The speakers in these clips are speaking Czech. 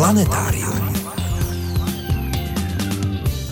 Planetárium.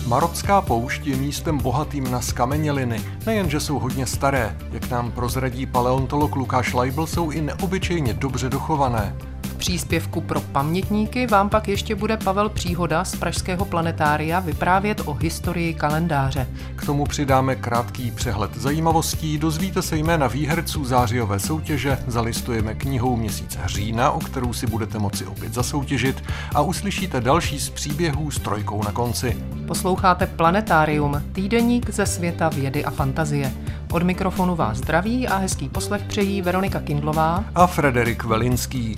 Marocká poušť je místem bohatým na skameněliny. Nejenže jsou hodně staré, jak nám prozradí paleontolog Lukáš Leibl, jsou i neobyčejně dobře dochované příspěvku pro pamětníky vám pak ještě bude Pavel Příhoda z Pražského planetária vyprávět o historii kalendáře. K tomu přidáme krátký přehled zajímavostí, dozvíte se jména výherců zářijové soutěže, zalistujeme knihou měsíce října, o kterou si budete moci opět zasoutěžit a uslyšíte další z příběhů s trojkou na konci. Posloucháte Planetárium, týdeník ze světa vědy a fantazie. Od mikrofonu vás zdraví a hezký poslech přejí Veronika Kindlová a Frederik Velinský.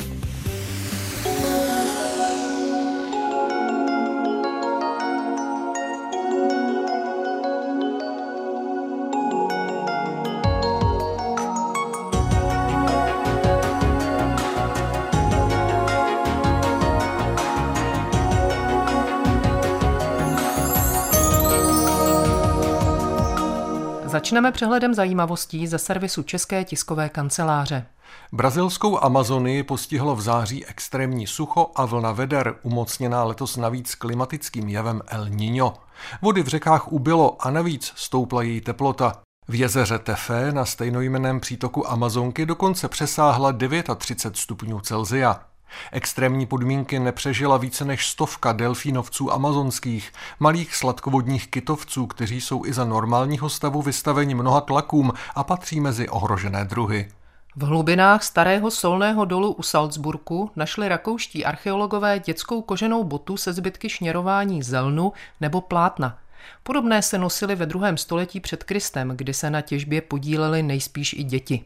Začneme přehledem zajímavostí ze servisu České tiskové kanceláře. Brazilskou Amazonii postihlo v září extrémní sucho a vlna veder, umocněná letos navíc klimatickým jevem El Niño. Vody v řekách ubylo a navíc stoupla její teplota. V jezeře Tefe na stejnojmeném přítoku Amazonky dokonce přesáhla 39 stupňů Celzia. Extrémní podmínky nepřežila více než stovka delfínovců amazonských, malých sladkovodních kytovců, kteří jsou i za normálního stavu vystaveni mnoha tlakům a patří mezi ohrožené druhy. V hlubinách starého solného dolu u Salzburku našli rakouští archeologové dětskou koženou botu se zbytky šněrování zelnu nebo plátna. Podobné se nosily ve druhém století před Kristem, kdy se na těžbě podílely nejspíš i děti.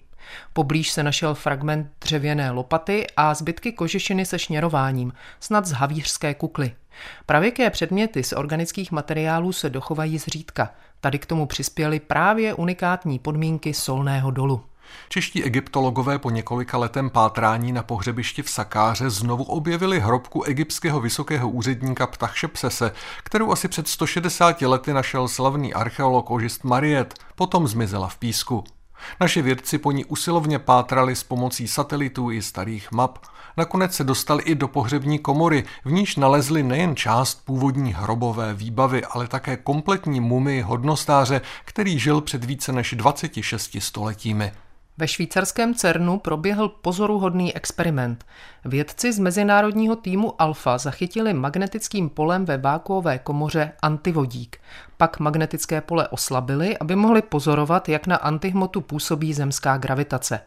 Poblíž se našel fragment dřevěné lopaty a zbytky kožešiny se šněrováním, snad z havířské kukly. Pravěké předměty z organických materiálů se dochovají zřídka. Tady k tomu přispěly právě unikátní podmínky solného dolu. Čeští egyptologové po několika letem pátrání na pohřebišti v Sakáře znovu objevili hrobku egyptského vysokého úředníka Ptachšepsese, kterou asi před 160 lety našel slavný archeolog Ožist Mariet, potom zmizela v písku. Naši vědci po ní usilovně pátrali s pomocí satelitů i starých map. Nakonec se dostali i do pohřební komory, v níž nalezli nejen část původní hrobové výbavy, ale také kompletní mumii hodnostáře, který žil před více než 26 stoletími. Ve švýcarském CERNu proběhl pozoruhodný experiment. Vědci z mezinárodního týmu Alfa zachytili magnetickým polem ve vákuové komoře antivodík. Pak magnetické pole oslabili, aby mohli pozorovat, jak na antihmotu působí zemská gravitace.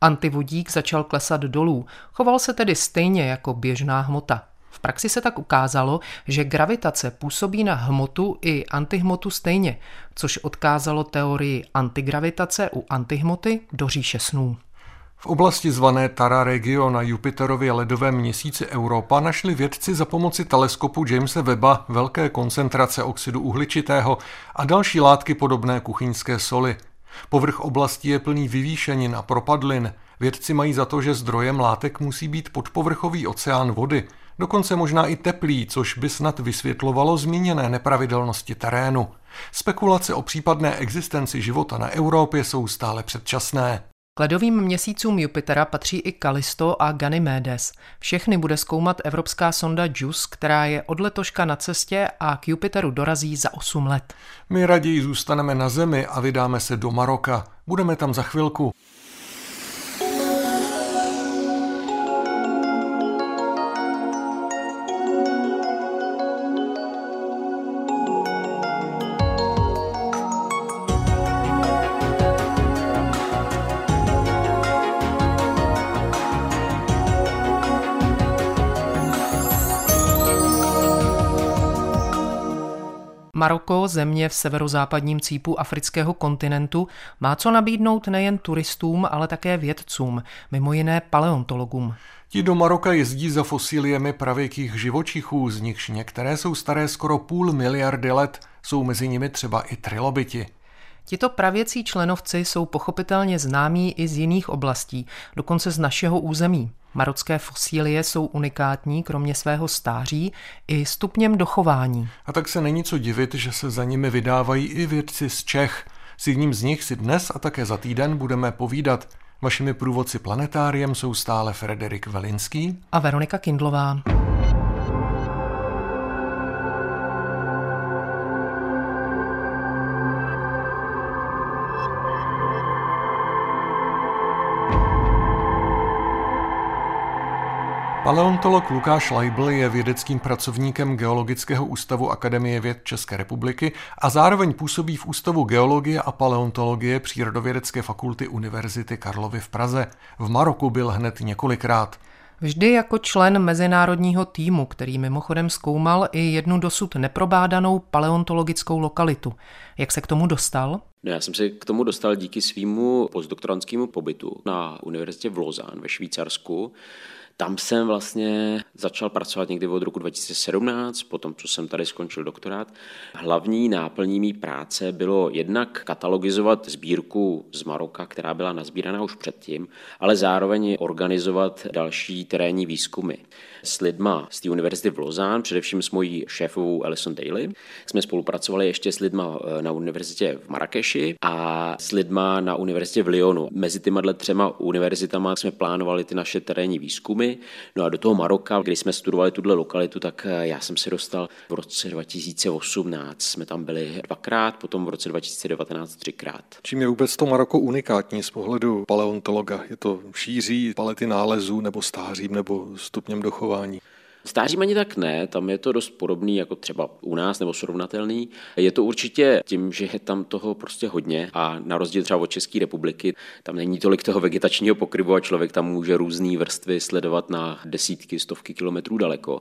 Antivodík začal klesat dolů, choval se tedy stejně jako běžná hmota. V praxi se tak ukázalo, že gravitace působí na hmotu i antihmotu stejně, což odkázalo teorii antigravitace u antihmoty do říše snů. V oblasti zvané Tara Regio na Jupiterově ledovém měsíci Europa našli vědci za pomoci teleskopu Jamesa Webba velké koncentrace oxidu uhličitého a další látky podobné kuchyňské soli. Povrch oblasti je plný vyvýšenin a propadlin. Vědci mají za to, že zdrojem látek musí být podpovrchový oceán vody – dokonce možná i teplý, což by snad vysvětlovalo zmíněné nepravidelnosti terénu. Spekulace o případné existenci života na Evropě jsou stále předčasné. K ledovým měsícům Jupitera patří i Kalisto a Ganymedes. Všechny bude zkoumat evropská sonda JUICE, která je od letoška na cestě a k Jupiteru dorazí za 8 let. My raději zůstaneme na Zemi a vydáme se do Maroka. Budeme tam za chvilku. Maroko, země v severozápadním cípu afrického kontinentu, má co nabídnout nejen turistům, ale také vědcům, mimo jiné paleontologům. Ti do Maroka jezdí za fosíliemi pravěkých živočichů, z nichž některé jsou staré skoro půl miliardy let, jsou mezi nimi třeba i trilobiti. Tito pravěcí členovci jsou pochopitelně známí i z jiných oblastí, dokonce z našeho území. Marocké fosílie jsou unikátní, kromě svého stáří, i stupněm dochování. A tak se není co divit, že se za nimi vydávají i vědci z Čech. S jedním z nich si dnes a také za týden budeme povídat. Vašimi průvodci planetáriem jsou stále Frederik Velinský a Veronika Kindlová. Paleontolog Lukáš Leibl je vědeckým pracovníkem Geologického ústavu Akademie věd České republiky a zároveň působí v Ústavu geologie a paleontologie Přírodovědecké fakulty Univerzity Karlovy v Praze. V Maroku byl hned několikrát. Vždy jako člen mezinárodního týmu, který mimochodem zkoumal i jednu dosud neprobádanou paleontologickou lokalitu. Jak se k tomu dostal? No, já jsem se k tomu dostal díky svýmu postdoktorantskému pobytu na univerzitě v Lausanne ve Švýcarsku. Tam jsem vlastně začal pracovat někdy od roku 2017, potom co jsem tady skončil doktorát. Hlavní náplní mý práce bylo jednak katalogizovat sbírku z Maroka, která byla nazbíraná už předtím, ale zároveň organizovat další terénní výzkumy s lidma z té univerzity v Lausanne, především s mojí šéfovou Alison Daly. Jsme spolupracovali ještě s lidma eh, na univerzitě v Marrakeši a s lidma na univerzitě v Lyonu. Mezi těma třema univerzitama jsme plánovali ty naše terénní výzkumy. No a do toho Maroka, kdy jsme studovali tuhle lokalitu, tak eh, já jsem se dostal v roce 2018. Jsme tam byli dvakrát, potom v roce 2019 třikrát. Čím je vůbec to Maroko unikátní z pohledu paleontologa? Je to šíří palety nálezů nebo stářím nebo stupněm dochování? Fungování. Stářím ani tak ne, tam je to dost podobný jako třeba u nás nebo srovnatelný. Je to určitě tím, že je tam toho prostě hodně a na rozdíl třeba od České republiky, tam není tolik toho vegetačního pokryvu a člověk tam může různé vrstvy sledovat na desítky, stovky kilometrů daleko.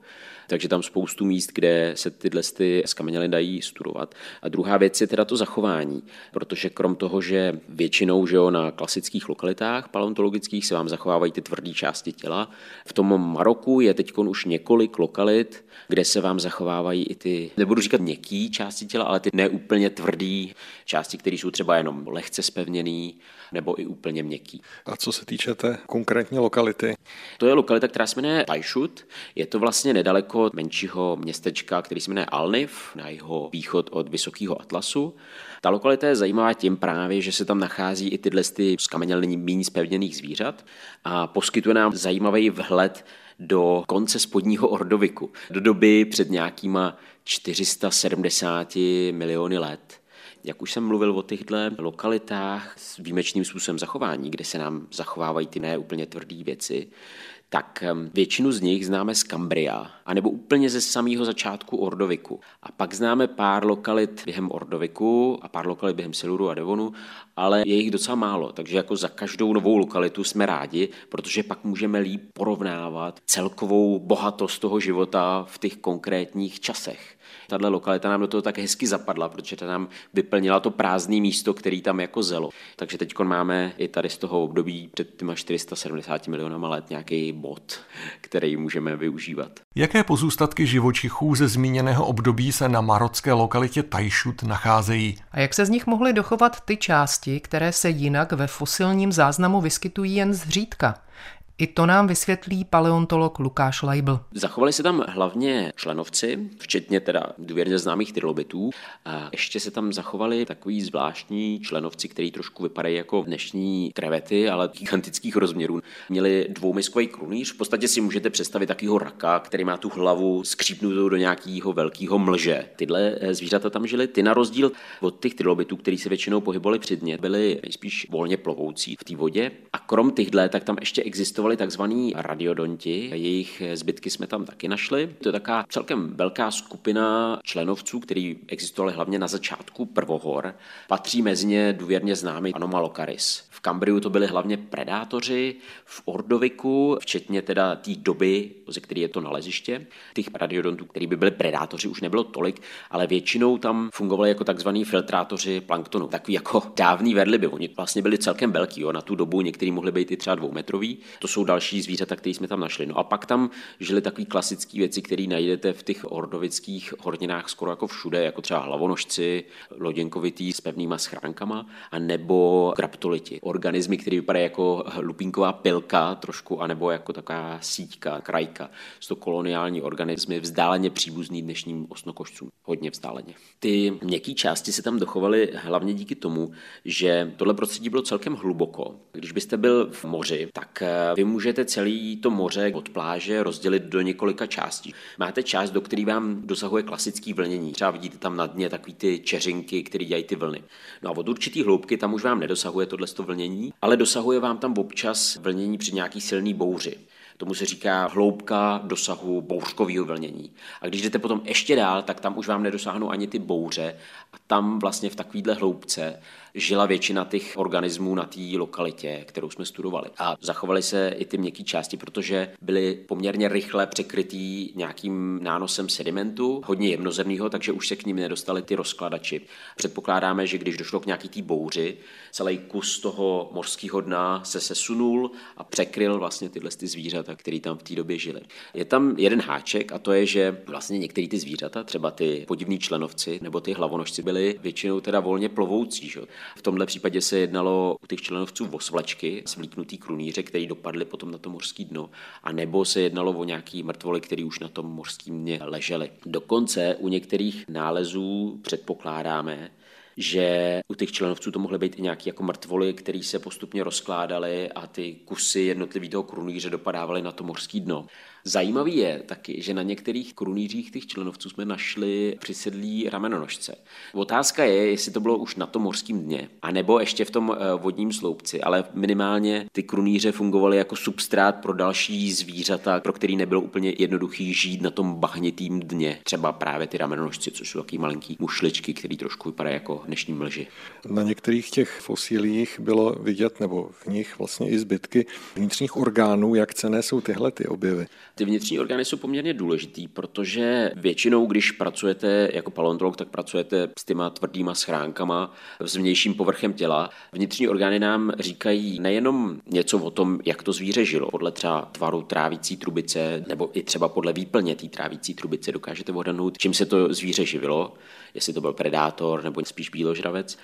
Takže tam spoustu míst, kde se tyhle ty skameněly dají studovat. A druhá věc je teda to zachování, protože krom toho, že většinou že jo, na klasických lokalitách paleontologických se vám zachovávají ty tvrdé části těla, v tom Maroku je teď už několik lokalit, kde se vám zachovávají i ty, nebudu říkat měkký části těla, ale ty neúplně tvrdý části, které jsou třeba jenom lehce spevněný nebo i úplně měkký. A co se týče té konkrétní lokality? To je lokalita, která se jmenuje Tajšut. Je to vlastně nedaleko menšího městečka, který se jmenuje Alniv, na jeho východ od Vysokého Atlasu. Ta lokalita je zajímavá tím právě, že se tam nachází i tyhle ty skamenělní méně spevněných zvířat a poskytuje nám zajímavý vhled do konce spodního ordoviku, do doby před nějakýma 470 miliony let. Jak už jsem mluvil o těchto lokalitách s výjimečným způsobem zachování, kde se nám zachovávají ty neúplně tvrdé věci, tak většinu z nich známe z Kambria, anebo úplně ze samého začátku Ordoviku. A pak známe pár lokalit během Ordoviku a pár lokalit během Siluru a Devonu, ale je jich docela málo, takže jako za každou novou lokalitu jsme rádi, protože pak můžeme líp porovnávat celkovou bohatost toho života v těch konkrétních časech tahle lokalita nám do toho tak hezky zapadla, protože ta nám vyplnila to prázdné místo, který tam jako zelo. Takže teď máme i tady z toho období před těma 470 milionama let nějaký bod, který můžeme využívat. Jaké pozůstatky živočichů ze zmíněného období se na marocké lokalitě Tajšut nacházejí? A jak se z nich mohly dochovat ty části, které se jinak ve fosilním záznamu vyskytují jen zřídka? I to nám vysvětlí paleontolog Lukáš Leibl. Zachovali se tam hlavně členovci, včetně teda důvěrně známých trilobitů. A ještě se tam zachovali takový zvláštní členovci, který trošku vypadají jako dnešní krevety, ale gigantických rozměrů. Měli dvoumiskový krunýř. V podstatě si můžete představit takového raka, který má tu hlavu skřípnutou do nějakého velkého mlže. Tyhle eh, zvířata tam žili. Ty na rozdíl od těch trilobitů, který se většinou pohybovali předně, byly nejspíš volně plovoucí v té vodě. A krom těchto, tak tam ještě existovali existovali takzvaní radiodonti, jejich zbytky jsme tam taky našli. To je taková celkem velká skupina členovců, který existovali hlavně na začátku prvohor. Patří mezi ně důvěrně známý Anomalocaris. Kambriu to byli hlavně predátoři, v Ordoviku, včetně teda té doby, ze které je to naleziště, těch radiodontů, který by byli predátoři, už nebylo tolik, ale většinou tam fungovali jako takzvaní filtrátoři planktonu, takový jako dávný verliby. Oni vlastně byli celkem velký, jo. na tu dobu některý mohli být i třeba dvoumetrový. To jsou další zvířata, které jsme tam našli. No a pak tam žili takové klasické věci, které najdete v těch ordovických horninách skoro jako všude, jako třeba hlavonožci, loděnkovitý s pevnýma schránkama, a nebo graptoliti organismy, které vypadají jako lupínková pilka trošku, anebo jako taková síťka, krajka. Jsou to koloniální organismy vzdáleně příbuzný dnešním osnokošcům. Hodně vzdáleně. Ty měkké části se tam dochovaly hlavně díky tomu, že tohle prostředí bylo celkem hluboko. Když byste byl v moři, tak eh, vy můžete celý to moře od pláže rozdělit do několika částí. Máte část, do které vám dosahuje klasický vlnění. Třeba vidíte tam na dně takový ty čeřinky, které dělají ty vlny. No a od určitý hloubky tam už vám nedosahuje tohle vlnění vlnění, ale dosahuje vám tam občas vlnění při nějaký silný bouři. Tomu se říká hloubka dosahu bouřkového vlnění. A když jdete potom ještě dál, tak tam už vám nedosáhnou ani ty bouře a tam vlastně v takovéhle hloubce žila většina těch organismů na té lokalitě, kterou jsme studovali. A zachovaly se i ty měkké části, protože byly poměrně rychle překrytý nějakým nánosem sedimentu, hodně jemnozemného, takže už se k ním nedostali ty rozkladači. Předpokládáme, že když došlo k nějaký té bouři, celý kus toho mořského dna se sesunul a překryl vlastně tyhle ty zvířata, které tam v té době žili. Je tam jeden háček a to je, že vlastně některé ty zvířata, třeba ty podivní členovci nebo ty hlavonožci, byly většinou teda volně plovoucí. Že? V tomhle případě se jednalo u těch členovců o svlečky, svlíknutý krunýře, který dopadly potom na to mořské dno, a nebo se jednalo o nějaký mrtvoly, který už na tom mořském dně ležely. Dokonce u některých nálezů předpokládáme, že u těch členovců to mohly být i nějaké jako mrtvoly, které se postupně rozkládaly a ty kusy jednotlivý toho krunýře dopadávaly na to mořské dno. Zajímavý je taky, že na některých krunýřích těch členovců jsme našli přisedlí ramenonožce. Otázka je, jestli to bylo už na tom mořském dně, anebo ještě v tom eh, vodním sloupci, ale minimálně ty krunýře fungovaly jako substrát pro další zvířata, pro který nebylo úplně jednoduchý žít na tom bahnitým dně. Třeba právě ty ramenonožci, což jsou taky malinký mušličky, které trošku vypadají jako dnešní mlži. Na některých těch fosílích bylo vidět, nebo v nich vlastně i zbytky vnitřních orgánů, jak cené jsou tyhle ty objevy. Ty vnitřní orgány jsou poměrně důležitý, protože většinou, když pracujete jako paleontolog, tak pracujete s těma tvrdýma schránkama s vnějším povrchem těla. Vnitřní orgány nám říkají nejenom něco o tom, jak to zvíře žilo, podle třeba tvaru trávící trubice, nebo i třeba podle výplně té trávící trubice dokážete odhadnout, čím se to zvíře živilo, jestli to byl predátor nebo spíš bíložravec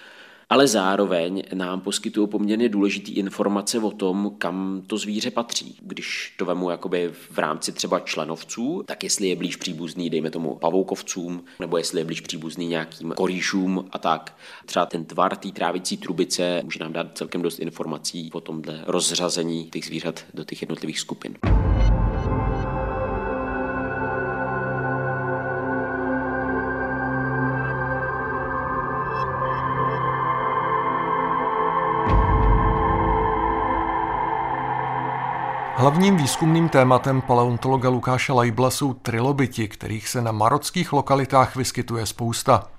ale zároveň nám poskytují poměrně důležité informace o tom, kam to zvíře patří. Když to vemu jakoby v rámci třeba členovců, tak jestli je blíž příbuzný, dejme tomu pavoukovcům, nebo jestli je blíž příbuzný nějakým koríšům a tak. Třeba ten tvar té trávicí trubice může nám dát celkem dost informací o tomhle rozřazení těch zvířat do těch jednotlivých skupin. Hlavním výzkumným tématem paleontologa Lukáše Lajbla jsou trilobiti, kterých se na marockých lokalitách vyskytuje spousta.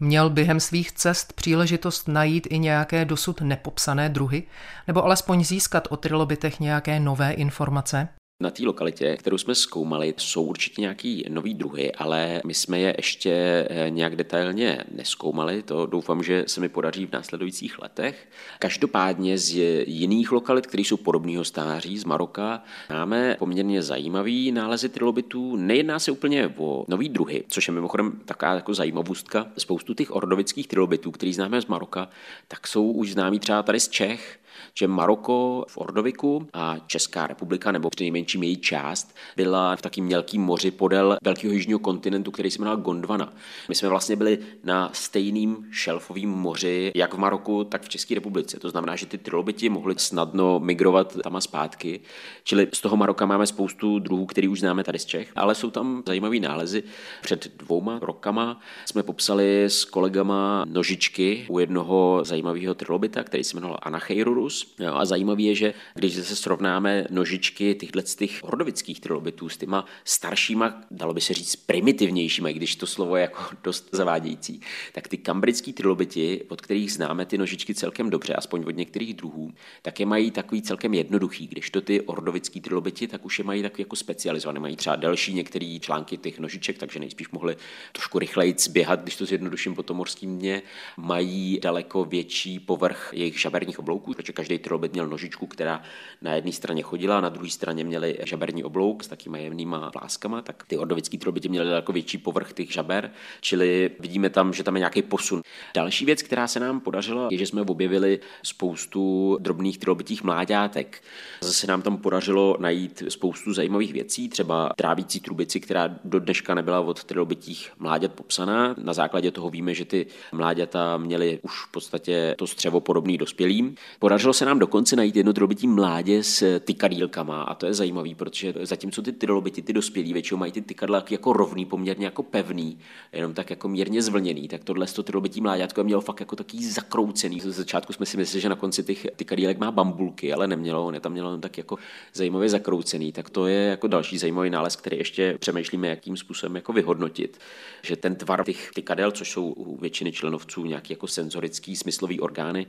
Měl během svých cest příležitost najít i nějaké dosud nepopsané druhy, nebo alespoň získat o trilobitech nějaké nové informace? Na té lokalitě, kterou jsme zkoumali, jsou určitě nějaký nový druhy, ale my jsme je ještě eh, nějak detailně neskoumali. To doufám, že se mi podaří v následujících letech. Každopádně z jiných lokalit, které jsou podobného stáří, z Maroka, máme poměrně zajímavý nálezy trilobitů. Nejedná se úplně o nový druhy, což je mimochodem taková jako zajímavostka. Spoustu těch ordovických trilobitů, který známe z Maroka, tak jsou už známí třeba tady z Čech, že Maroko v Ordoviku a Česká republika, nebo přinejmenším její část, byla v takým mělkým moři podél velkého jižního kontinentu, který se jmenoval Gondwana. My jsme vlastně byli na stejným šelfovém moři, jak v Maroku, tak v České republice. To znamená, že ty trilobiti mohly snadno migrovat tam a zpátky. Čili z toho Maroka máme spoustu druhů, který už známe tady z Čech, ale jsou tam zajímavé nálezy. Před dvouma rokama jsme popsali s kolegama nožičky u jednoho zajímavého trilobita, který se jmenoval Anacheirurus Trilobitус. Jo, a zajímavé je, že když se srovnáme nožičky těchto těch hordovických trilobitů s těma staršíma, dalo by se říct primitivnějšíma, když to slovo je jako dost zavádějící, tak ty kambrický trilobiti, od kterých známe ty nožičky celkem dobře, aspoň od některých druhů, tak je mají takový celkem jednoduchý, když to ty ordovický trilobiti, tak už je mají tak jako specializované, mají třeba delší některé články těch nožiček, takže nejspíš mohli trošku rychleji běhat, když to zjednoduším po tom dně, mají daleko větší povrch jejich žaberních oblouků, protože každý trilobit měl nožičku, která na jedné straně chodila, na druhé straně měli žaberní oblouk s takými jemnýma pláskama, tak ty ordovický trilobiti měly daleko větší povrch těch žaber, čili vidíme tam, že tam je nějaký posun. Další věc, která se nám podařila, je, že jsme objevili spoustu drobných trilobitích mláďátek. Zase nám tam podařilo najít spoustu zajímavých věcí, třeba trávící trubici, která do dneška nebyla od trilobitích mláďat popsaná. Na základě toho víme, že ty mláďata měly už v podstatě to střevo podobný dospělým. Podařilo Podařilo se nám dokonce najít jedno trilobití mládě s tykadílkama a to je zajímavý, protože zatímco ty trilobiti, ty dospělí, většinou mají ty tykadla jako rovný, poměrně jako pevný, jenom tak jako mírně zvlněný, tak tohle to trilobití mládě mělo fakt jako taký zakroucený. Z začátku jsme si mysleli, že na konci těch tykadílek má bambulky, ale nemělo, on je tam mělo tak jako zajímavě zakroucený. Tak to je jako další zajímavý nález, který ještě přemýšlíme, jakým způsobem jako vyhodnotit, že ten tvar těch tykadel, což jsou u většiny členovců nějaký jako senzorický smyslový orgány,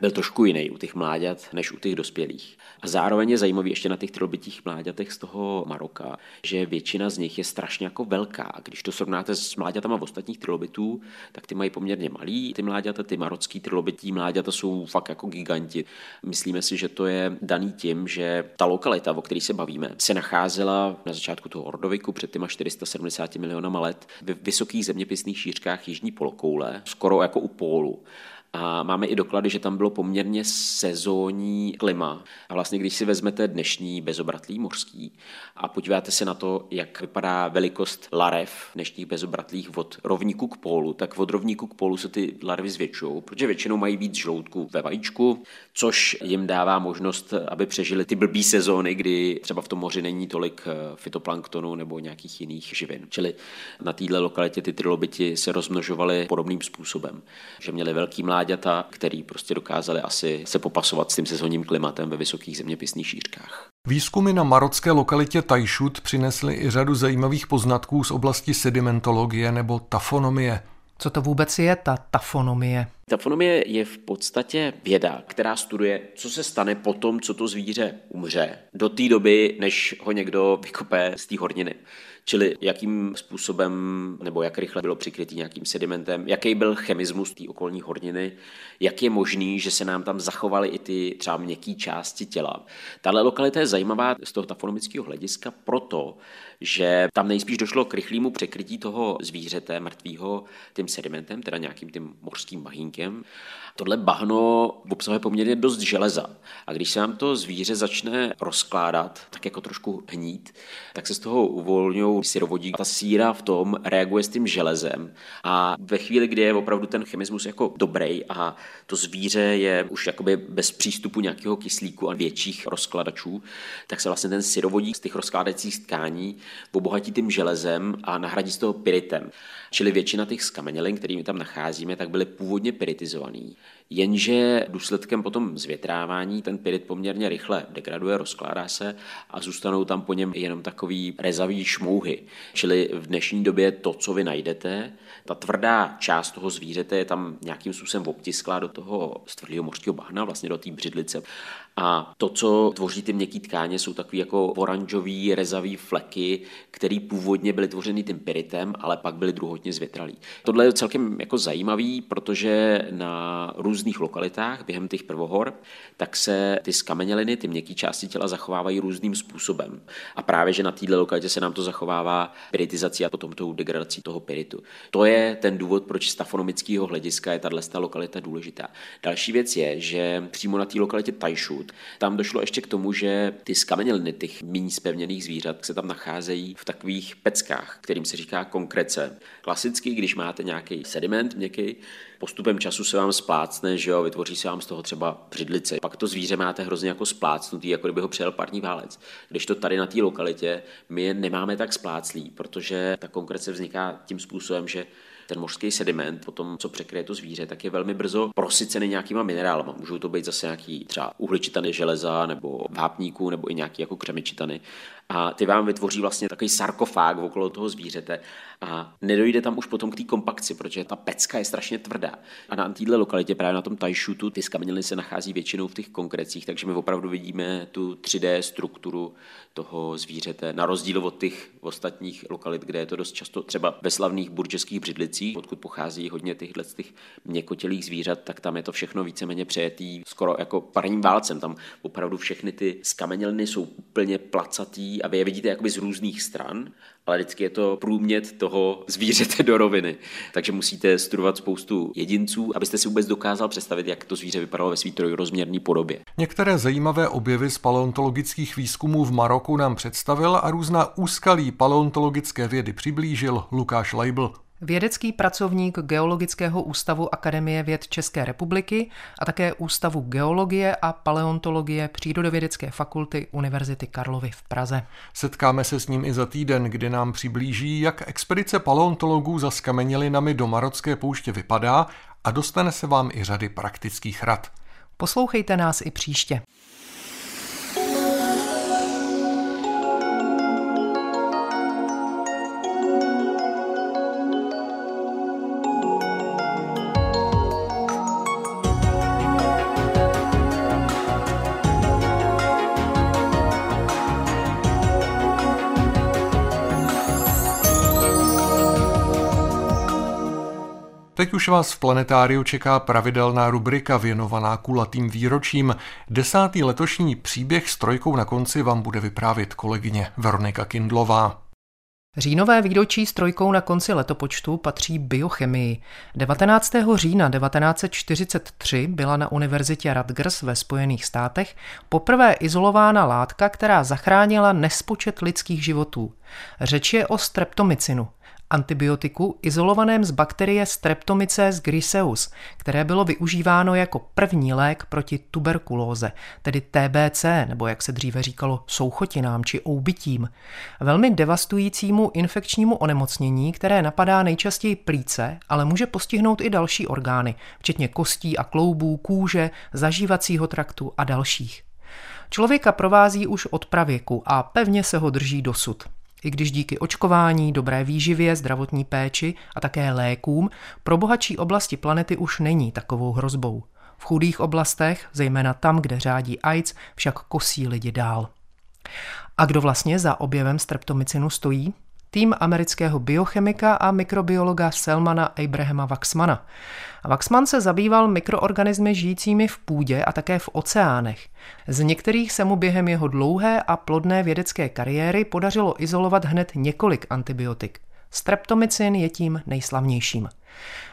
byl trošku jiný u těch mláďat než u těch dospělých. A zároveň je zajímavý ještě na těch trilobitých mláďatech z toho Maroka, že většina z nich je strašně jako velká. Když to srovnáte s mláďatama v ostatních trilobitů, tak ty mají poměrně malý, ty mláďata, ty marocký trilobití mláďata jsou fakt jako giganti. Myslíme si, že to je daný tím, že ta lokalita, o které se bavíme, se nacházela na začátku toho ordoviku před těma 470 milionama let ve vysokých zeměpisných šířkách jižní polokoule, skoro jako u pólu. A máme i doklady, že tam bylo poměrně sezónní klima. A vlastně, když si vezmete dnešní bezobratlý mořský a podíváte se na to, jak vypadá velikost larev dnešních bezobratlých od rovníku k pólu, tak od rovníku k pólu se ty larvy zvětšují, protože většinou mají víc žloutku ve vajíčku, což jim dává možnost, aby přežili ty blbý sezóny, kdy třeba v tom moři není tolik eh, fitoplanktonu nebo nějakých jiných živin. Čili na této lokalitě ty trilobiti se rozmnožovaly podobným způsobem, že měli velký mládí mláďata, který prostě dokázali asi se popasovat s tím sezónním klimatem ve vysokých zeměpisných šířkách. Výzkumy na marocké lokalitě Tajšut přinesly i řadu zajímavých poznatků z oblasti sedimentologie nebo tafonomie. Co to vůbec je ta tafonomie? Tafonomie je v podstatě věda, která studuje, co se stane po tom, co to zvíře umře, do té doby, než ho někdo vykope z té horniny. Čili jakým způsobem nebo jak rychle bylo přikrytý nějakým sedimentem, jaký byl chemismus té okolní horniny, jak je možný, že se nám tam zachovaly i ty třeba měkké části těla. Tahle lokalita je zajímavá z toho tafonomického hlediska proto, že tam nejspíš došlo k rychlému překrytí toho zvířete mrtvého tím sedimentem, teda nějakým tím mořským bahínkem. Tohle bahno obsahuje poměrně dost železa. A když se nám to zvíře začne rozkládat, tak jako trošku hnít, tak se z toho uvolňují syrovodík. Ta síra v tom reaguje s tím železem. A ve chvíli, kdy je opravdu ten chemismus jako dobrý a to zvíře je už jakoby bez přístupu nějakého kyslíku a větších rozkladačů, tak se vlastně ten syrovodík z těch rozkládajících tkání obohatí tím železem a nahradí z toho piritem. Čili většina těch skamenělin, kterými tam nacházíme, tak byly původně piritizovaný. Jenže důsledkem potom zvětrávání ten pirit poměrně rychle degraduje, rozkládá se a zůstanou tam po něm jenom takový rezavý šmouhy. Čili v dnešní době to, co vy najdete, ta tvrdá část toho zvířete je tam nějakým způsobem obtisklá do toho stvrdlého mořského bahna, vlastně do té břidlice. A to, co tvoří ty měkké tkáně, jsou takové jako oranžový, rezavý fleky, které původně byly tvořeny tím piritem, ale pak byly druhotně zvětralý. Tohle je celkem jako zajímavý, protože na různých lokalitách během těch prvohor, tak se ty skameněliny, ty měkké části těla zachovávají různým způsobem. A právě, že na této lokalitě se nám to zachovává piritizací a potom tou degradací toho piritu. To je ten důvod, proč z tafonomického hlediska je tato lokalita důležitá. Další věc je, že přímo na té lokalitě Tajšut, tam došlo ještě k tomu, že ty skameněliny těch méně spevněných zvířat se tam nacházejí v takových peckách, kterým se říká konkrece. Klasicky, když máte nějaký sediment měkký, postupem času se vám splácne, že jo, vytvoří se vám z toho třeba břidlice. Pak to zvíře máte hrozně jako splácnutý, jako kdyby ho přijel parní válec. Když to tady na té lokalitě, my je nemáme tak spláclý, protože ta konkrece vzniká tím způsobem, že ten mořský sediment, potom co překryje to zvíře, tak je velmi brzo prosycený nějakýma minerálama. Můžou to být zase nějaký třeba uhličitany železa nebo vápníků nebo i nějaký jako křemičitany a ty vám vytvoří vlastně takový sarkofág okolo toho zvířete a nedojde tam už potom k té kompakci, protože ta pecka je strašně tvrdá. A na této lokalitě, právě na tom Tajšutu, ty skameněliny se nachází většinou v těch konkrecích, takže my opravdu vidíme tu 3D strukturu toho zvířete, na rozdíl od těch ostatních lokalit, kde je to dost často třeba ve slavných burčeských břidlicích, odkud pochází hodně těchto těch měkotělých zvířat, tak tam je to všechno víceméně přejetý skoro jako parním válcem. Tam opravdu všechny ty skameněliny jsou úplně placatý a vy je vidíte jakoby z různých stran, ale vždycky je to průmět toho zvířete do roviny. Takže musíte studovat spoustu jedinců, abyste si vůbec dokázal představit, jak to zvíře vypadalo ve své trojrozměrné podobě. Některé zajímavé objevy z paleontologických výzkumů v Maroku nám představil a různá úskalí paleontologické vědy přiblížil Lukáš Leibl. Vědecký pracovník Geologického ústavu Akademie věd České republiky a také Ústavu geologie a paleontologie Přírodovědecké fakulty Univerzity Karlovy v Praze. Setkáme se s ním i za týden, kdy nám přiblíží, jak expedice paleontologů za skamenělinami do Marocké pouště vypadá a dostane se vám i řady praktických rad. Poslouchejte nás i příště. Teď už vás v planetáriu čeká pravidelná rubrika věnovaná kulatým výročím. Desátý letošní příběh s trojkou na konci vám bude vyprávět kolegyně Veronika Kindlová. Říjnové výročí s trojkou na konci letopočtu patří biochemii. 19. října 1943 byla na univerzitě Rutgers ve Spojených státech poprvé izolována látka, která zachránila nespočet lidských životů. Řeč je o streptomycinu – antibiotiku izolovaném z bakterie Streptomyces griseus, které bylo využíváno jako první lék proti tuberkulóze, tedy TBC, nebo jak se dříve říkalo souchotinám či oubytím, velmi devastujícímu infekčnímu onemocnění, které napadá nejčastěji plíce, ale může postihnout i další orgány, včetně kostí a kloubů, kůže, zažívacího traktu a dalších. Člověka provází už od pravěku a pevně se ho drží dosud. I když díky očkování, dobré výživě, zdravotní péči a také lékům pro bohatší oblasti planety už není takovou hrozbou. V chudých oblastech, zejména tam, kde řádí AIDS, však kosí lidi dál. A kdo vlastně za objevem streptomycinu stojí? Tým amerického biochemika a mikrobiologa Selmana Abrahama Waxmana. Waxman se zabýval mikroorganismy žijícími v půdě a také v oceánech. Z některých se mu během jeho dlouhé a plodné vědecké kariéry podařilo izolovat hned několik antibiotik. Streptomycin je tím nejslavnějším.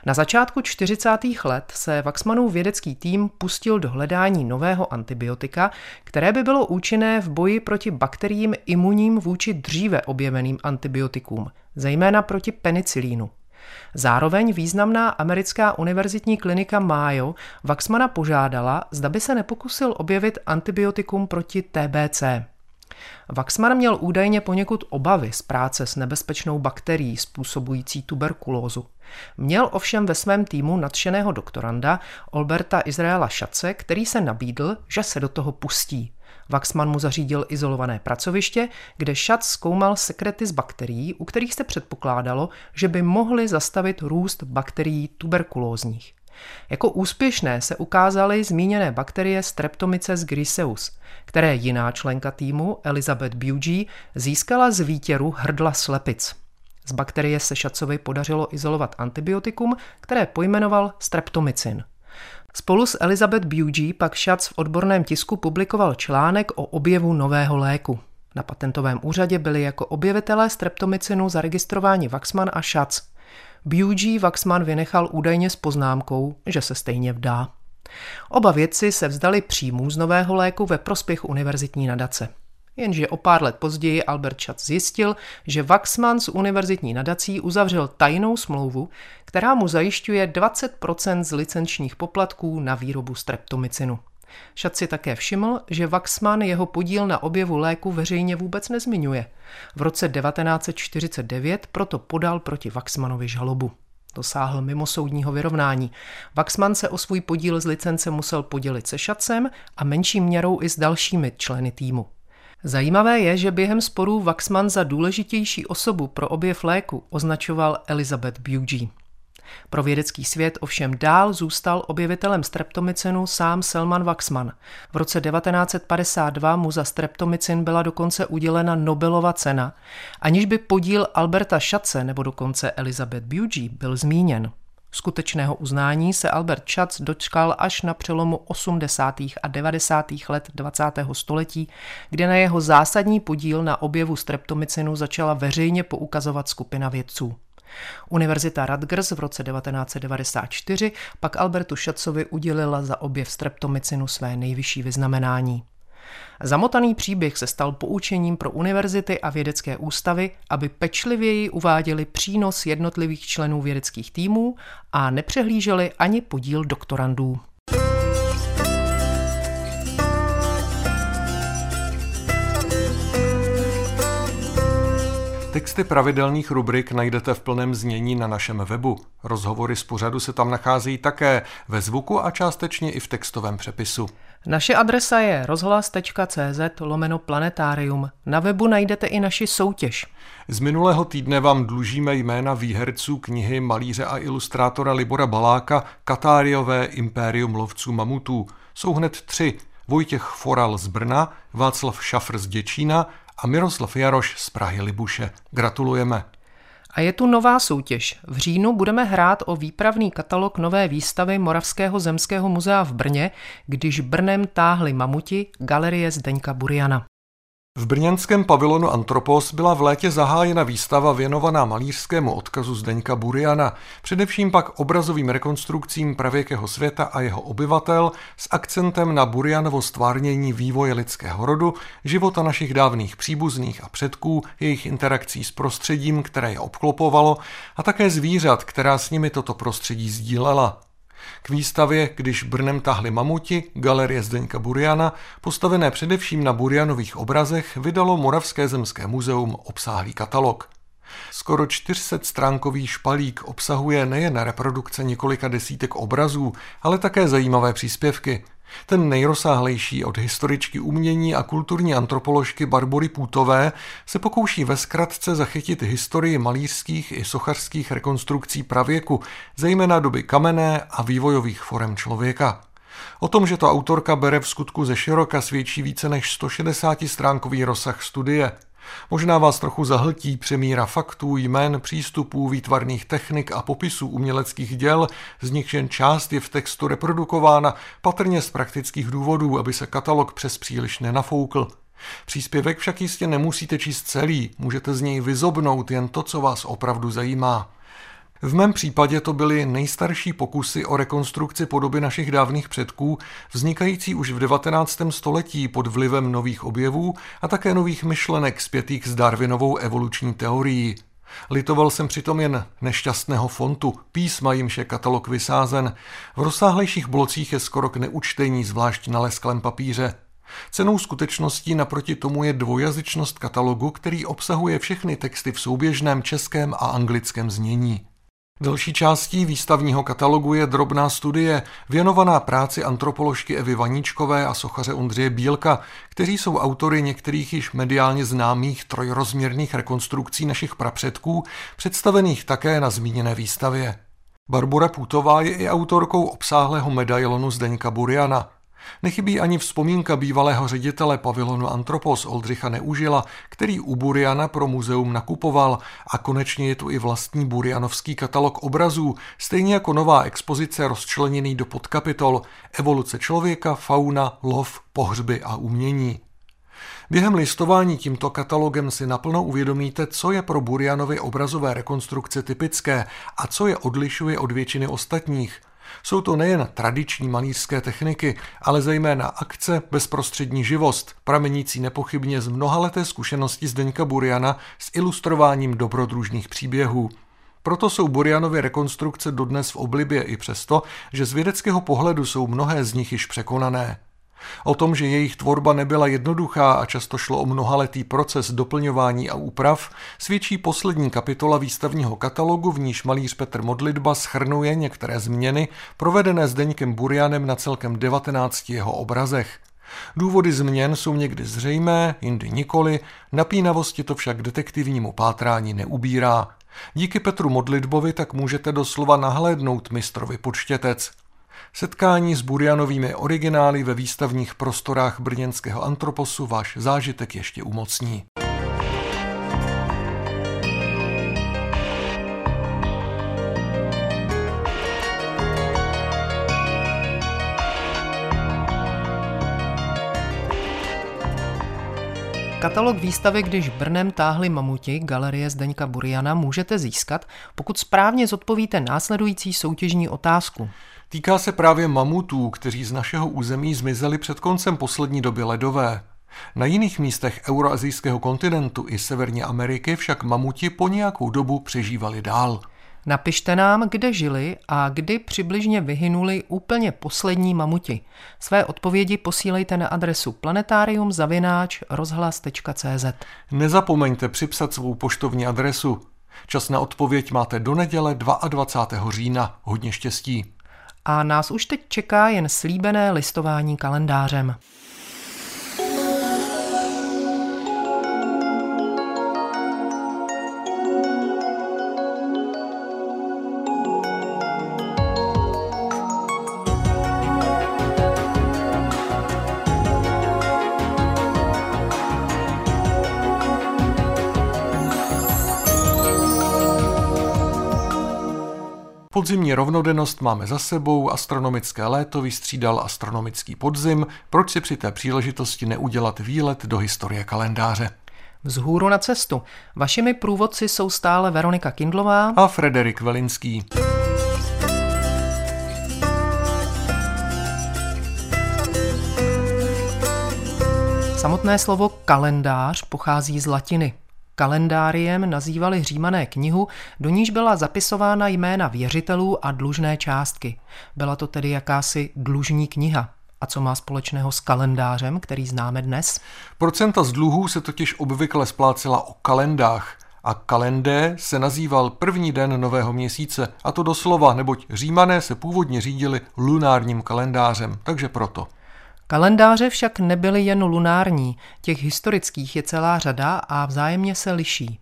Na začátku 40. let se Waxmanův vědecký tým pustil do hledání nového antibiotika, které by bylo účinné v boji proti bakteriím imunním vůči dříve objeveným antibiotikům, zejména proti penicilínu. Zároveň významná americká univerzitní klinika Mayo Waxmana požádala, zda by se nepokusil objevit antibiotikum proti TBC. Waxman měl údajně poněkud obavy z práce s nebezpečnou bakterií způsobující tuberkulózu. Měl ovšem ve svém týmu nadšeného doktoranda Alberta Izraela Šace, který se nabídl, že se do toho pustí. Waxman mu zařídil izolované pracoviště, kde Šac zkoumal sekrety z bakterií, u kterých se předpokládalo, že by mohly zastavit růst bakterií tuberkulózních. Jako úspěšné se ukázaly zmíněné bakterie Streptomyces griseus, které jiná členka týmu, Elizabeth Bugy, získala z výtěru hrdla slepic. Z bakterie se Šacovi podařilo izolovat antibiotikum, které pojmenoval streptomycin. Spolu s Elizabeth Bugy pak Šac v odborném tisku publikoval článek o objevu nového léku. Na patentovém úřadě byli jako objevitelé streptomycinu zaregistrováni Waxman a Schatz. Bugy Waxman vynechal údajně s poznámkou, že se stejně vdá. Oba vědci se vzdali příjmů z nového léku ve prospěch univerzitní nadace. Jenže o pár let později Albert Schatz zjistil, že Waxman z univerzitní nadací uzavřel tajnou smlouvu, která mu zajišťuje 20% z licenčních poplatků na výrobu streptomycinu. Šat si také všiml, že Waxman jeho podíl na objevu léku veřejně vůbec nezmiňuje. V roce 1949 proto podal proti Waxmanovi žalobu. Dosáhl mimosoudního vyrovnání. Waxman se o svůj podíl z licence musel podělit se Šacem a menší měrou i s dalšími členy týmu. Zajímavé je, že během sporů Waxman za důležitější osobu pro objev léku označoval Elizabeth Bugy. Pro vědecký svět ovšem dál zůstal objevitelem streptomycinu sám Selman Waxman. V roce 1952 mu za streptomycin byla dokonce udělena Nobelova cena, aniž by podíl Alberta Šace nebo dokonce Elizabeth Bugy byl zmíněn. Skutečného uznání se Albert Schatz dočkal až na přelomu 80. a 90. let 20. století, kde na jeho zásadní podíl na objevu streptomycinu začala veřejně poukazovat skupina vědců. Univerzita Rutgers v roce 1994 pak Albertu Schatzovi udělila za objev streptomycinu své nejvyšší vyznamenání. Zamotaný příběh se stal poučením pro univerzity a vědecké ústavy, aby pečlivěji uváděli přínos jednotlivých členů vědeckých týmů a nepřehlíželi ani podíl doktorandů. Texty pravidelných rubrik najdete v plném znění na našem webu. Rozhovory z pořadu se tam nacházejí také ve zvuku a částečně i v textovém přepisu. Naše adresa je rozhlas.cz lomeno planetarium. Na webu najdete i naši soutěž. Z minulého týdne vám dlužíme jména výherců knihy malíře a ilustrátora Libora Baláka Katáriové impérium lovců mamutů. Jsou hned tři. Vojtěch Foral z Brna, Václav Šafr z Děčína a Miroslav Jaroš z Prahy Libuše. Gratulujeme. A je tu nová soutěž. V říjnu budeme hrát o výpravný katalog nové výstavy Moravského zemského muzea v Brně, když Brnem táhli mamuti galerie Zdeňka Buriana. V brněnském pavilonu Antropos byla v létě zahájena výstava věnovaná malířskému odkazu Zdeňka Buriana, především pak obrazovým rekonstrukcím pravěkého světa a jeho obyvatel s akcentem na Burianovo stvárnění vývoje lidského rodu, života našich dávných příbuzných a předků, jejich interakcí s prostředím, které je obklopovalo, a také zvířat, která s nimi toto prostředí sdílela. K výstavě, když Brnem tahli mamuti, galerie Zdeňka Buriana, postavené především na Burianových obrazech, vydalo Moravské zemské muzeum obsáhlý katalog. Skoro 400 stránkový špalík obsahuje nejen reprodukce několika desítek obrazů, ale také zajímavé příspěvky. Ten nejrozsáhlejší od historičky umění a kulturní antropoložky Barbory Půtové se pokouší ve zkratce zachytit historii malířských i sochařských rekonstrukcí pravěku, zejména doby kamenné a vývojových forem člověka. O tom, že to autorka bere v skutku ze široka, svědčí více než 160 stránkový rozsah studie – Možná vás trochu zahltí přemíra faktů, jmén, přístupů, výtvarných technik a popisů uměleckých děl, z nichž jen část je v textu reprodukována, patrně z praktických důvodů, aby se katalog přes příliš nenafoukl. Příspěvek však jistě nemusíte číst celý, můžete z něj vyzobnout jen to, co vás opravdu zajímá. V mém případě to byly nejstarší pokusy o rekonstrukci podoby našich dávných předků, vznikající už v 19. století pod vlivem nových objevů a také nových myšlenek zpětých s Darwinovou evoluční teorií. Litoval jsem přitom jen nešťastného fontu, písma jimž je katalog vysázen. V rozsáhlejších blocích je skoro k neučtení, zvlášť na lesklém papíře. Cenou skutečností naproti tomu je dvojazyčnost katalogu, který obsahuje všechny texty v souběžném českém a anglickém znění. Další částí výstavního katalogu je drobná studie věnovaná práci antropoložky Evy Vaníčkové a sochaře Ondřeje Bílka, kteří jsou autory některých již mediálně známých trojrozměrných rekonstrukcí našich prapředků, představených také na zmíněné výstavě. Barbara Putová je i autorkou obsáhlého medailonu Zdeňka Buriana – Nechybí ani vzpomínka bývalého ředitele pavilonu Antropos Oldřicha Neužila, který u Buriana pro muzeum nakupoval. A konečně je tu i vlastní burianovský katalog obrazů, stejně jako nová expozice rozčleněný do podkapitol. Evoluce člověka, fauna, lov, pohřby a umění. Během listování tímto katalogem si naplno uvědomíte, co je pro Burianovy obrazové rekonstrukce typické a co je odlišuje od většiny ostatních – jsou to nejen tradiční malířské techniky, ale zejména akce, bezprostřední živost, pramenící nepochybně z mnohaleté zkušenosti Zdeňka Buriana s ilustrováním dobrodružných příběhů. Proto jsou Burianovy rekonstrukce dodnes v oblibě i přesto, že z vědeckého pohledu jsou mnohé z nich již překonané. O tom, že jejich tvorba nebyla jednoduchá a často šlo o mnohaletý proces doplňování a úprav, svědčí poslední kapitola výstavního katalogu, v níž malíř Petr Modlitba schrnuje některé změny provedené Zdeňkem Burianem na celkem 19 jeho obrazech. Důvody změn jsou někdy zřejmé, jindy nikoli, napínavosti to však detektivnímu pátrání neubírá. Díky Petru Modlitbovi tak můžete doslova nahlédnout mistrovi počtětec. Setkání s Burianovými originály ve výstavních prostorách brněnského antroposu váš zážitek ještě umocní. Katalog výstavy Když Brnem táhli mamuti galerie Zdeňka Buriana můžete získat, pokud správně zodpovíte následující soutěžní otázku. Týká se právě mamutů, kteří z našeho území zmizeli před koncem poslední doby ledové. Na jiných místech euroazijského kontinentu i Severní Ameriky však mamuti po nějakou dobu přežívali dál. Napište nám, kde žili a kdy přibližně vyhynuli úplně poslední mamuti. Své odpovědi posílejte na adresu planetarium.rozhlas.cz Nezapomeňte připsat svou poštovní adresu. Čas na odpověď máte do neděle 22. října. Hodně štěstí. A nás už teď čeká jen slíbené listování kalendářem. Podzimní rovnodennost máme za sebou, astronomické léto vystřídal astronomický podzim, proč si při té příležitosti neudělat výlet do historie kalendáře? Vzhůru na cestu. Vašimi průvodci jsou stále Veronika Kindlová a Frederik Velinský. Samotné slovo kalendář pochází z latiny. Kalendáriem nazývali římané knihu, do níž byla zapisována jména věřitelů a dlužné částky. Byla to tedy jakási dlužní kniha. A co má společného s kalendářem, který známe dnes? Procenta z dluhů se totiž obvykle splácela o kalendách a kalendé se nazýval první den nového měsíce, a to doslova, neboť římané se původně řídili lunárním kalendářem, takže proto. Kalendáře však nebyly jen lunární, těch historických je celá řada a vzájemně se liší.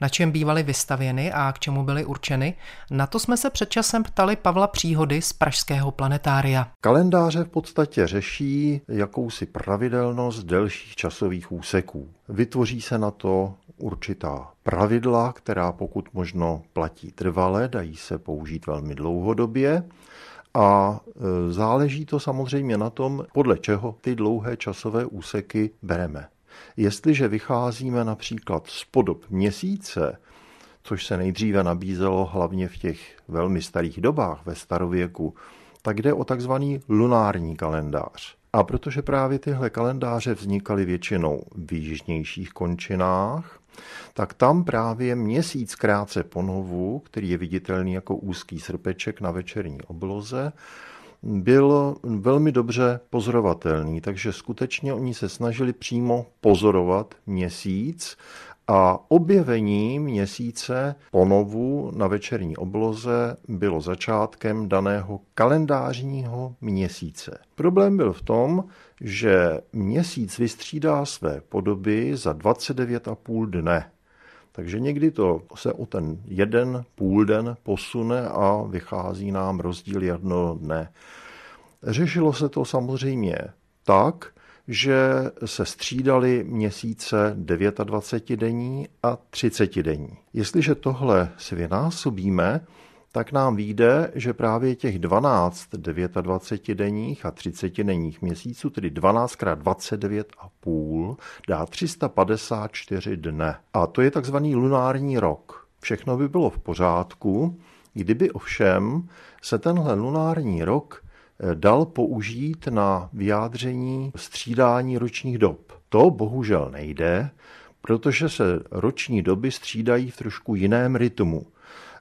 Na čem bývaly vystavěny a k čemu byly určeny, na to jsme se před časem ptali Pavla Příhody z Pražského planetária. Kalendáře v podstatě řeší jakousi pravidelnost delších časových úseků. Vytvoří se na to určitá pravidla, která pokud možno platí trvale, dají se použít velmi dlouhodobě a e, záleží to samozřejmě na tom, podle čeho ty dlouhé časové úseky bereme. Jestliže vycházíme například z podob měsíce, což se nejdříve nabízelo hlavně v těch velmi starých dobách ve starověku, tak jde o takzvaný lunární kalendář. A protože právě tyhle kalendáře vznikaly většinou v jižnějších končinách, tak tam právě měsíc krátce po novu, který je viditelný jako úzký srpeček na večerní obloze, byl velmi dobře pozorovatelný, takže skutečně oni se snažili přímo pozorovat měsíc a objevení měsíce ponovu na večerní obloze bylo začátkem daného kalendářního měsíce. Problém byl v tom, že měsíc vystřídá své podoby za 29,5 dne. Takže někdy to se o ten jeden půl den posune a vychází nám rozdíl jednoho dne. Řešilo se to samozřejmě tak, že se střídali měsíce 29 denní a 30 denní. Jestliže tohle si vynásobíme, tak nám vyjde, že právě těch 12 29 denních a 30 denních měsíců, tedy 12 x 29,5, dá 354 dne. A to je takzvaný lunární rok. Všechno by bylo v pořádku, kdyby ovšem se tenhle lunární rok eh, dal použít na vyjádření střídání ročních dob. To bohužel nejde, protože se roční doby střídají v trošku jiném rytmu.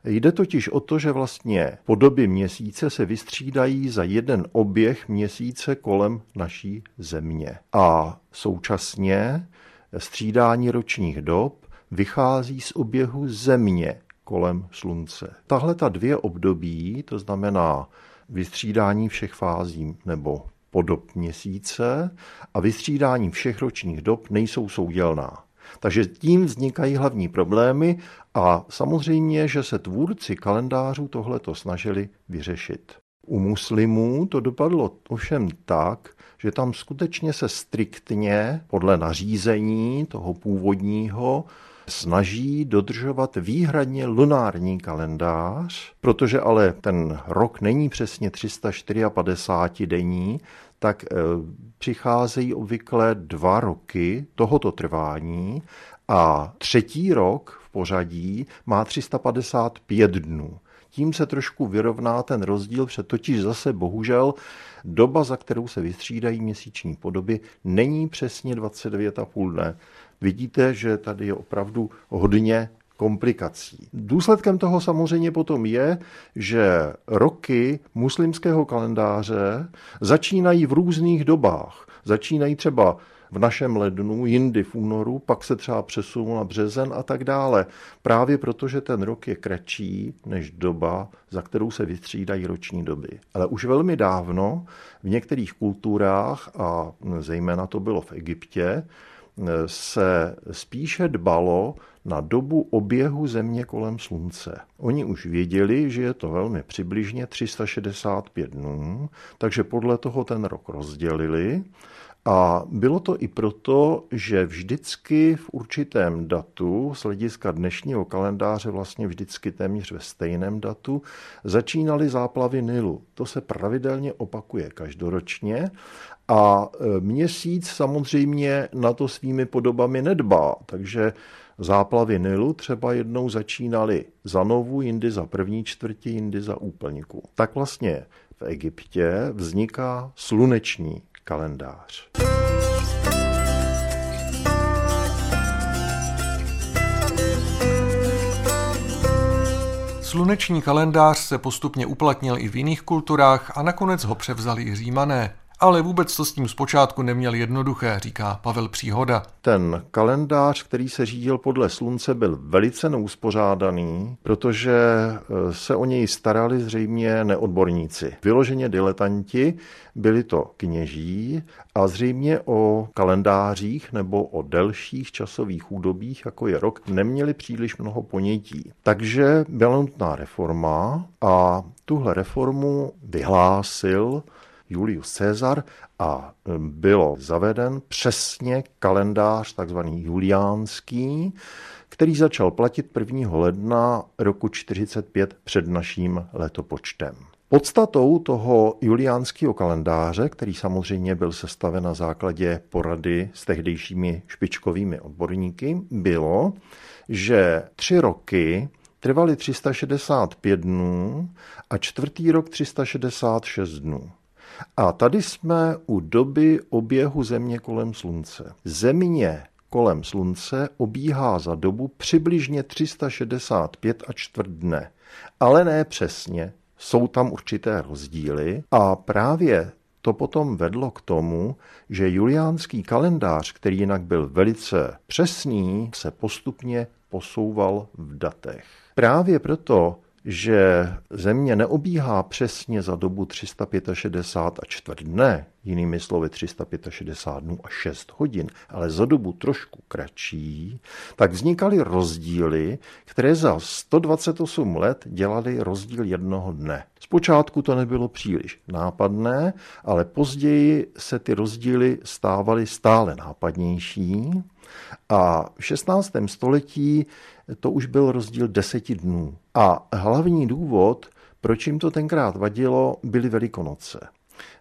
Jde totiž o to, že vlastně podoby měsíce se vystřídají za jeden oběh měsíce kolem naší země. A současně střídání ročních dob vychází z oběhu země kolem slunce. Tahle ta dvě období, to znamená vystřídání všech fází nebo podob měsíce a vystřídání všech ročních dob nejsou soudělná. Takže tím vznikají hlavní problémy a samozřejmě, že se tvůrci kalendářů tohleto snažili vyřešit. U muslimů to dopadlo ovšem tak, že tam skutečně se striktně podle nařízení toho původního snaží dodržovat výhradně lunární kalendář, protože ale ten rok není přesně 354 denní, tak eh, přicházejí obvykle dva roky tohoto trvání a třetí rok pořadí má 355 dnů. tím se trošku vyrovná ten rozdíl, protože totiž zase bohužel doba, za kterou se vystřídají měsíční podoby, není přesně 29,5 dne. Vidíte, že tady je opravdu hodně komplikací. Důsledkem toho samozřejmě potom je, že roky muslimského kalendáře začínají v různých dobách. Začínají třeba v našem lednu, jindy v únoru, pak se třeba přesunou na březen a tak dále. Právě proto, že ten rok je kratší než doba, za kterou se vystřídají roční doby. Ale už velmi dávno v některých kulturách, a zejména to bylo v Egyptě, se spíše dbalo na dobu oběhu Země kolem Slunce. Oni už věděli, že je to velmi přibližně 365 dnů, takže podle toho ten rok rozdělili a bylo to i proto, že vždycky v určitém datu, z hlediska dnešního kalendáře vlastně vždycky téměř ve stejném datu, začínaly záplavy Nilu. To se pravidelně opakuje každoročně a e, měsíc samozřejmě na to svými podobami nedbá, takže záplavy Nilu třeba jednou začínaly za novu, jindy za první čtvrtí, jindy za úplňku. Tak vlastně v Egyptě vzniká sluneční kalendář. Sluneční kalendář se postupně uplatnil i v jiných kulturách a nakonec ho převzali i římané. Ale vůbec to s tím zpočátku neměl jednoduché, říká Pavel Příhoda. Ten kalendář, který se řídil podle slunce, byl velice neuspořádaný, protože e, se o něj starali zřejmě neodborníci. Vyloženě diletanti, byli to kněží a zřejmě o kalendářích nebo o delších časových údobích, jako je rok, neměli příliš mnoho ponětí. Takže byla nutná reforma a tuhle reformu vyhlásil Julius Caesar a bylo zaveden přesně kalendář takzvaný juliánský, který začal platit 1. ledna roku 45 před naším letopočtem. Podstatou toho juliánského kalendáře, který samozřejmě byl sestaven na základě porady s tehdejšími špičkovými odborníky, bylo, že tři roky trvaly 365 dnů a čtvrtý rok 366 dnů. A tady jsme u doby oběhu Země kolem Slunce. Země kolem Slunce obíhá za dobu přibližně 365 a čtvrt dne. Ale ne přesně, jsou tam určité rozdíly a právě to potom vedlo k tomu, že juliánský kalendář, který jinak byl velice přesný, se postupně posouval v datech. Právě proto že Země neobíhá přesně za dobu 365 a čtvrt dne, jinými slovy 365 dnů a 6 hodin, ale za dobu trošku kratší, tak vznikaly rozdíly, které za 128 let dělaly rozdíl jednoho dne. Zpočátku to nebylo příliš nápadné, ale později se ty rozdíly stávaly stále nápadnější a v 16. století to už byl rozdíl deseti dnů. A hlavní důvod, proč jim to tenkrát vadilo, byly Velikonoce.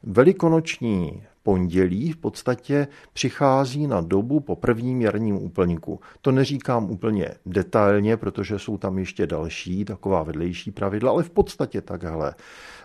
Velikonoční pondělí v podstatě přichází na dobu po prvním jarním úplňku. To neříkám úplně detailně, protože jsou tam ještě další taková vedlejší pravidla, ale v podstatě takhle.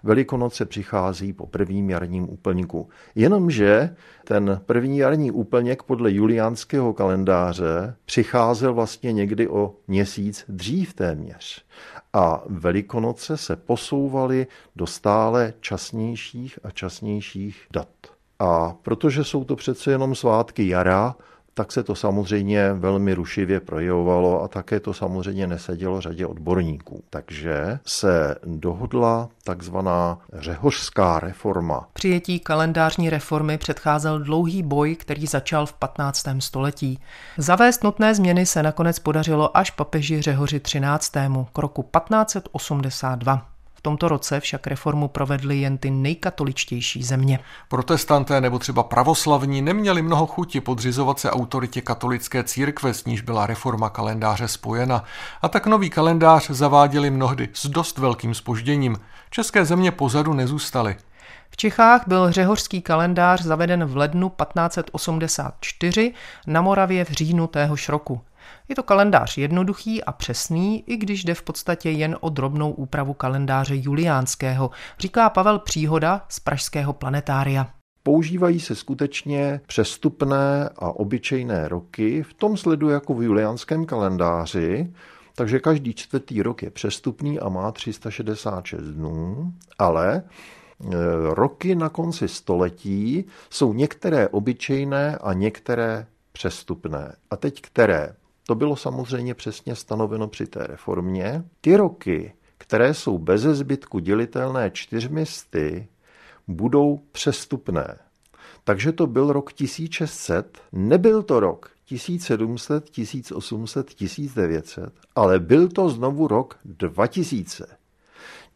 Velikonoce přichází po prvním jarním úplňku. Jenomže ten první jarní úplněk podle juliánského kalendáře přicházel vlastně někdy o měsíc dřív téměř. A Velikonoce se posouvaly do stále časnějších a časnějších dat. A protože jsou to přece jenom svátky jara, tak se to samozřejmě velmi rušivě projevovalo a také to samozřejmě nesedělo řadě odborníků. Takže se dohodla takzvaná řehořská reforma. Přijetí kalendářní reformy předcházel dlouhý boj, který začal v 15. století. Zavést nutné změny se nakonec podařilo až papeži Řehoři 13. k roku 1582 tomto roce však reformu provedly jen ty nejkatoličtější země. Protestanté nebo třeba pravoslavní neměli mnoho chuti podřizovat se autoritě katolické církve, s níž byla reforma kalendáře spojena. A tak nový kalendář zaváděli mnohdy s dost velkým spožděním. České země pozadu nezůstaly. V Čechách byl řehořský kalendář zaveden v lednu 1584, na Moravě v říjnu téhož roku. Je to kalendář jednoduchý a přesný, i když jde v podstatě jen o drobnou úpravu kalendáře juliánského, říká Pavel Příhoda z Pražského planetária. Používají se skutečně přestupné a obyčejné roky v tom sledu jako v juliánském kalendáři, takže každý čtvrtý rok je přestupný a má 366 dnů, ale e, roky na konci století jsou některé obyčejné a některé přestupné. A teď které? To bylo samozřejmě přesně stanoveno při té reformě. Ty roky, které jsou bez zbytku dělitelné čtyřmi sty, budou přestupné. Takže to byl rok 1600, nebyl to rok 1700, 1800, 1900, ale byl to znovu rok 2000.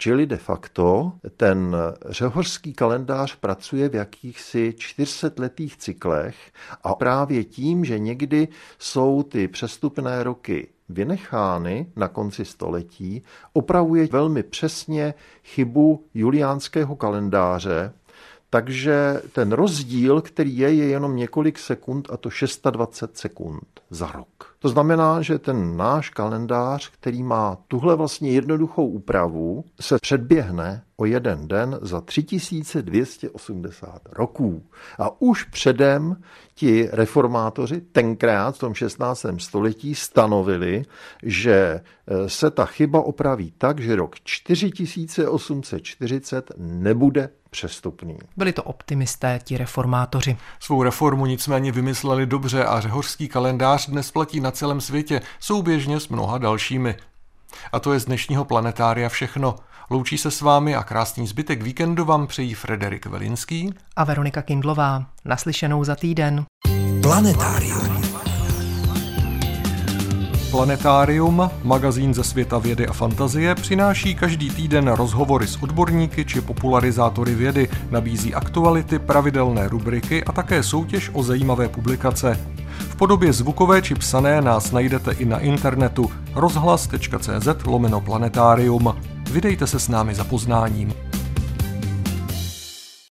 Čili de facto ten řehořský kalendář pracuje v jakýchsi 400letých cyklech a právě tím, že někdy jsou ty přestupné roky vynechány na konci století, opravuje velmi přesně chybu juliánského kalendáře, takže ten rozdíl, který je, je jenom několik sekund a to 620 sekund za rok. To znamená, že ten náš kalendář, který má tuhle vlastně jednoduchou úpravu, se předběhne o jeden den za 3280 roků. A už předem ti reformátoři tenkrát v tom 16. století stanovili, že e, se ta chyba opraví tak, že rok 4840 nebude přestupný. Byli to optimisté, ti reformátoři. Svou reformu nicméně vymysleli dobře a řehořský kalendář dnes platí na celém světě, souběžně s mnoha dalšími. A to je z dnešního planetária všechno. Loučí se s vámi a krásný zbytek víkendu vám přejí Frederik Velinský a Veronika Kindlová. Naslyšenou za týden. Planetárium. Planetárium, magazín ze světa vědy a fantazie, přináší každý týden rozhovory s odborníky či popularizátory vědy, nabízí aktuality, pravidelné rubriky a také soutěž o zajímavé publikace. V podobě zvukové či psané nás najdete i na internetu rozhlas.cz lomeno planetárium. Vydejte se s námi za poznáním.